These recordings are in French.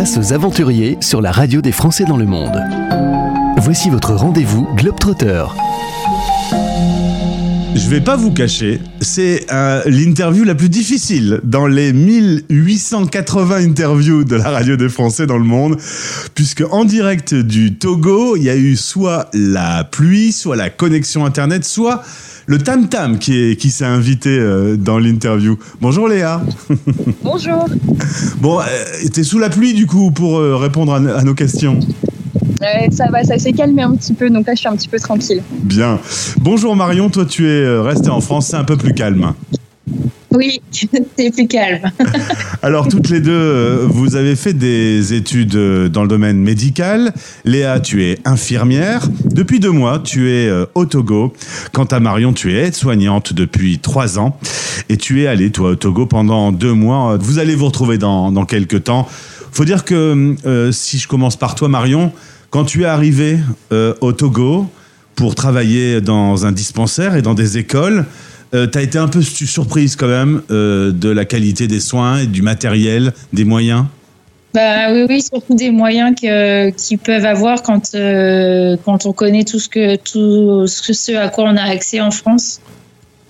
Aux aventuriers sur la radio des Français dans le monde. Voici votre rendez-vous Globetrotter. Je vais pas vous cacher, c'est euh, l'interview la plus difficile dans les 1880 interviews de la radio des Français dans le monde, puisque en direct du Togo, il y a eu soit la pluie, soit la connexion internet, soit le tam tam qui qui s'est invité euh, dans l'interview. Bonjour Léa. Bonjour. Bon, euh, t'es sous la pluie du coup pour euh, répondre à, à nos questions. Euh, ça va, ça s'est calmé un petit peu, donc là je suis un petit peu tranquille. Bien. Bonjour Marion, toi tu es restée en France, c'est un peu plus calme. C'est plus calme. Alors toutes les deux, euh, vous avez fait des études euh, dans le domaine médical. Léa, tu es infirmière. Depuis deux mois, tu es euh, au Togo. Quant à Marion, tu es aide-soignante depuis trois ans. Et tu es allée, toi, au Togo pendant deux mois. Vous allez vous retrouver dans, dans quelques temps. Faut dire que, si je commence par toi, Marion, quand tu es arrivée au Togo pour travailler dans un dispensaire et dans des écoles, euh, tu as été un peu su- surprise quand même euh, de la qualité des soins et du matériel, des moyens? Bah oui, oui, surtout des moyens qu'ils peuvent avoir quand, euh, quand on connaît tout ce, que, tout ce, à quoi on a accès en France.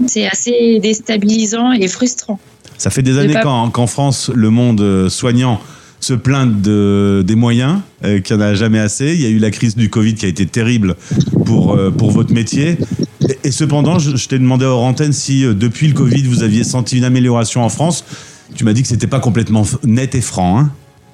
C'est assez déstabilisant et frustrant. Ça fait des années pas- qu'en France, le monde euh, soignant se plaint de, des moyens, euh, qu'il n'y en a jamais assez. Il y a eu la crise du Covid qui a été terrible pour, euh, pour votre métier. Et, cependant, je, t'ai demandé hors antenne si euh, depuis le Covid, vous aviez senti une amélioration en France. Tu m'as dit que c'était pas complètement net et franc. hein.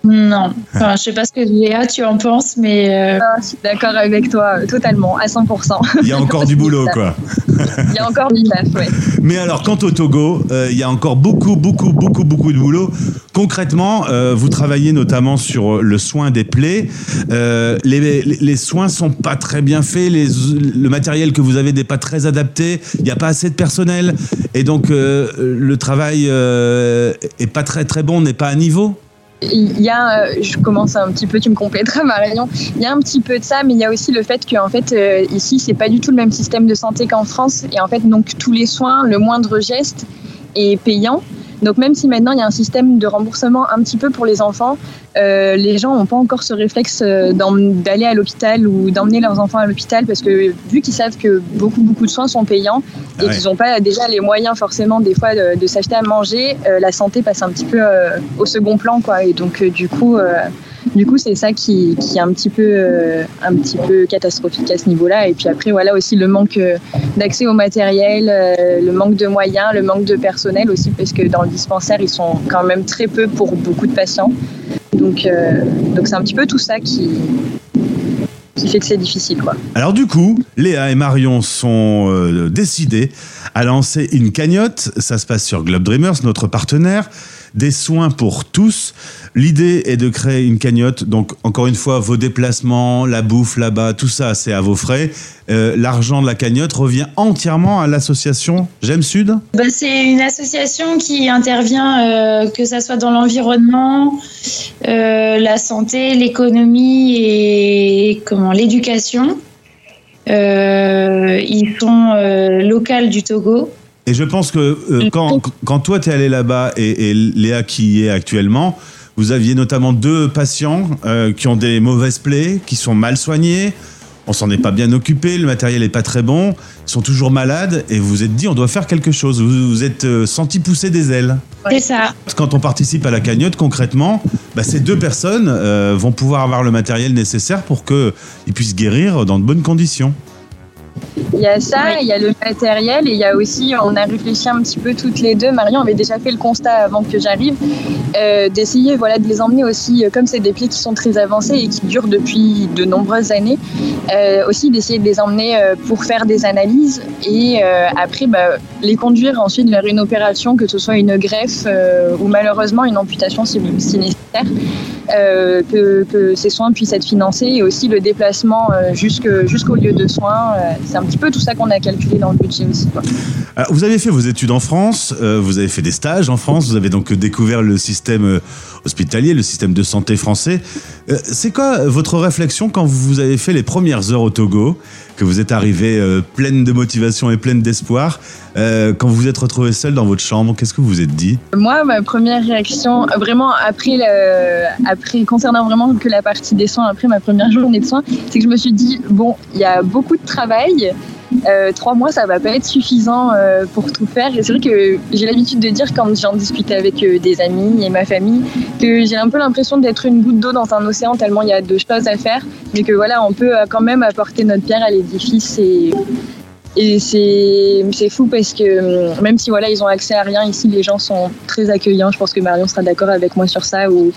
Non, enfin, je sais pas ce que Léa, tu en penses, mais euh, Ah, je suis d'accord avec toi, euh, totalement, à 100%. Il y a encore du boulot, quoi. Il y a encore du taf, ouais. Mais alors, quant au Togo, euh, il y a encore beaucoup, beaucoup, beaucoup, beaucoup de boulot. Concrètement, euh, vous travaillez notamment sur le soin des plaies. Euh, les, les- les soins sont pas très bien faits. Les, le matériel que vous avez n'est pas très adapté. Il n'y a pas assez de personnel. Et donc, euh, le travail euh, est pas très, très bon, n'est pas à niveau. Il y a, euh, je commence un petit peu, tu me compléteras Marion, il y a un petit peu de ça, mais il y a aussi le fait qu'en fait, euh, ici, c'est pas du tout le même système de santé qu'en France. Et en fait, donc, tous les soins, le moindre geste est payant. Donc même si maintenant il y a un système de remboursement un petit peu pour les enfants, euh, les gens n'ont pas encore ce réflexe euh, d'aller à l'hôpital ou d'emmener leurs enfants à l'hôpital parce que vu qu'ils savent que beaucoup beaucoup de soins sont payants et Ouais. qu'ils n'ont pas déjà les moyens forcément des fois de, de s'acheter à manger, euh, la santé passe un petit peu euh, au second plan quoi. Et donc euh, du coup, euh, du coup c'est ça qui, est un petit peu euh, un peu catastrophique à ce niveau-là. Et puis après voilà aussi le manque euh, d'accès au matériel, euh, le manque de moyens, le manque de personnel aussi, parce que dans le dispensaire, ils sont quand même très peu pour beaucoup de patients. Donc, donc c'est un petit peu tout ça qui, qui fait que c'est difficile. Quoi. Alors du coup, Léa et Marion sont euh, décidés à lancer une cagnotte. Ça se passe sur Globe Dreamers, notre partenaire. Des soins pour tous. L'idée est de créer une cagnotte. Donc encore une fois, vos déplacements, la bouffe là-bas, tout ça, c'est à vos frais. Euh, L'argent de la cagnotte revient entièrement à l'association J'aime Sud. bah, c'est une association qui intervient, euh, que ça soit dans l'environnement, euh, la santé, l'économie et comment l'éducation. Ils sont locales du Togo. Et je pense que euh, quand, quand toi, tu es allé là-bas et, et Léa qui y est actuellement, vous aviez notamment deux patients euh, qui ont des mauvaises plaies, qui sont mal soignés. On s'en est pas bien occupé, le matériel est pas très bon, ils sont toujours malades et vous vous êtes dit on doit faire quelque chose. Vous vous êtes euh, senti pousser des ailes. C'est ça. Quand on participe à la cagnotte, concrètement, bah, ces deux personnes euh, vont pouvoir avoir le matériel nécessaire pour qu'ils puissent guérir dans de bonnes conditions. Il y a ça, Oui. il y a le matériel, et il y a aussi, on a réfléchi un petit peu toutes les deux. Marion avait déjà fait le constat avant que j'arrive, euh, d'essayer voilà, de les emmener aussi, euh, comme c'est des plaies qui sont très avancées et qui durent depuis de nombreuses années, euh, aussi d'essayer de les emmener pour faire des analyses et euh, après bah, les conduire ensuite vers une opération, que ce soit une greffe ou malheureusement une amputation si, si nécessaire. euh, que, que ces soins puissent être financés et aussi le déplacement euh, jusqu'au lieu de soins. euh, c'est un petit peu tout ça qu'on a calculé dans le budget aussi. Alors, vous avez fait vos études en France, euh, vous avez fait des stages en France, vous avez donc découvert le système euh, hospitalier, le système de santé français. Euh, c'est quoi euh, votre réflexion quand vous avez fait les premières heures au Togo, que vous êtes arrivé euh, pleine de motivation et pleine d'espoir Euh, quand vous vous êtes retrouvé seul dans votre chambre, qu'est-ce que vous vous êtes dit Moi, ma première réaction, vraiment après, le, après concernant vraiment que la partie des soins, après ma première journée de soins, c'est que je me suis dit bon, il y a beaucoup de travail. Euh, trois mois, ça va pas être suffisant euh, pour tout faire. Et c'est vrai que j'ai l'habitude de dire quand j'en discute avec des amis et ma famille que j'ai un peu l'impression d'être une goutte d'eau dans un océan tellement il y a de choses à faire, mais que voilà, on peut quand même apporter notre pierre à l'édifice et et c'est fou parce que même si voilà ils ont accès à rien ici, les gens sont très accueillants. Je pense que Marion sera d'accord avec moi sur ça. Ou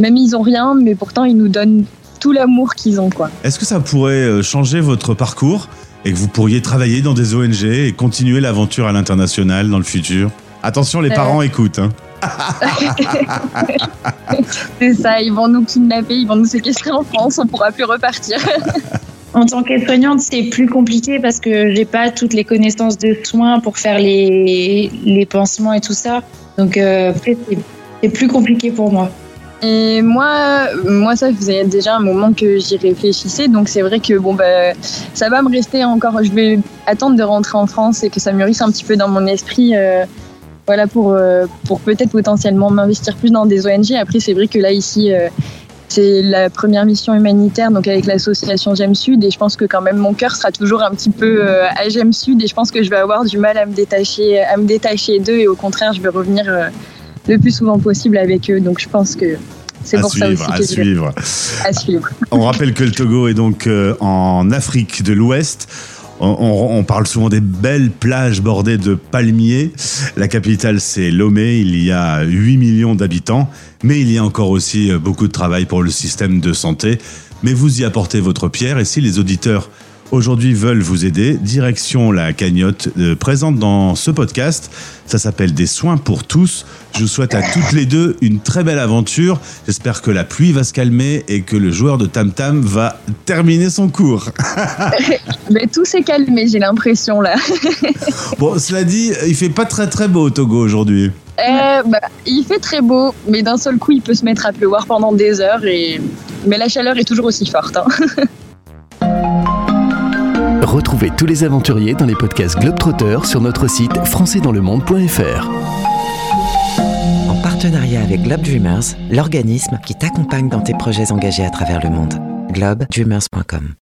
même ils ont rien, mais pourtant ils nous donnent tout l'amour qu'ils ont quoi. Est-ce que ça pourrait changer votre parcours et que vous pourriez travailler dans des ONG et continuer l'aventure à l'international dans le futur? Attention, les parents écoutent. Hein. c'est ça, ils vont nous kidnapper, ils vont nous séquestrer en France, on pourra plus repartir. En tant qu'aide-soignante, c'est plus compliqué parce que j'ai pas toutes les connaissances de soins pour faire les, les pansements et tout ça. Donc, euh, c'est plus compliqué pour moi. Et moi, moi, ça faisait déjà un moment que j'y réfléchissais, donc c'est vrai que bon, bah, ça va me rester encore. Je vais attendre de rentrer en France et que ça mûrisse un petit peu dans mon esprit, euh, voilà, pour euh, pour peut-être potentiellement m'investir plus dans des ONG. Après, c'est vrai que là ici, c'est la première mission humanitaire, donc avec l'association Gem Sud, et je pense que quand même mon cœur sera toujours un petit peu à Gem Sud, et je pense que je vais avoir du mal à me détacher, à me détacher d'eux, et au contraire, je vais revenir le plus souvent possible avec eux. Donc je pense que c'est pour suivre, ça aussi à que suivre. à suivre. On rappelle que le Togo est donc euh, en Afrique de l'Ouest. On, parle souvent des belles plages bordées de palmiers. La capitale, c'est Lomé. Il y a 8 millions d'habitants. Mais il y a encore aussi euh, beaucoup de travail pour le système de santé. Mais vous y apportez votre pierre. Et si les auditeurs aujourd'hui veulent vous aider, direction la cagnotte euh, présente dans ce podcast. Ça s'appelle Des soins pour tous. Je vous souhaite à toutes les deux une très belle aventure. J'espère que la pluie va se calmer et que le joueur de Tam Tam va terminer son cours. mais tout s'est calmé, j'ai l'impression là. bon, cela dit, il fait pas très très beau au Togo aujourd'hui. Euh, bah, il fait très beau, mais d'un seul coup, il peut se mettre à pleuvoir pendant des heures. Et... Mais la chaleur est toujours aussi forte. Hein. Retrouvez tous les aventuriers dans les podcasts Globetrotter sur notre site françaisdanslemonde.fr. En partenariat avec Globe Dreamers, l'organisme qui t'accompagne dans tes projets engagés à travers le monde. globedreamers.com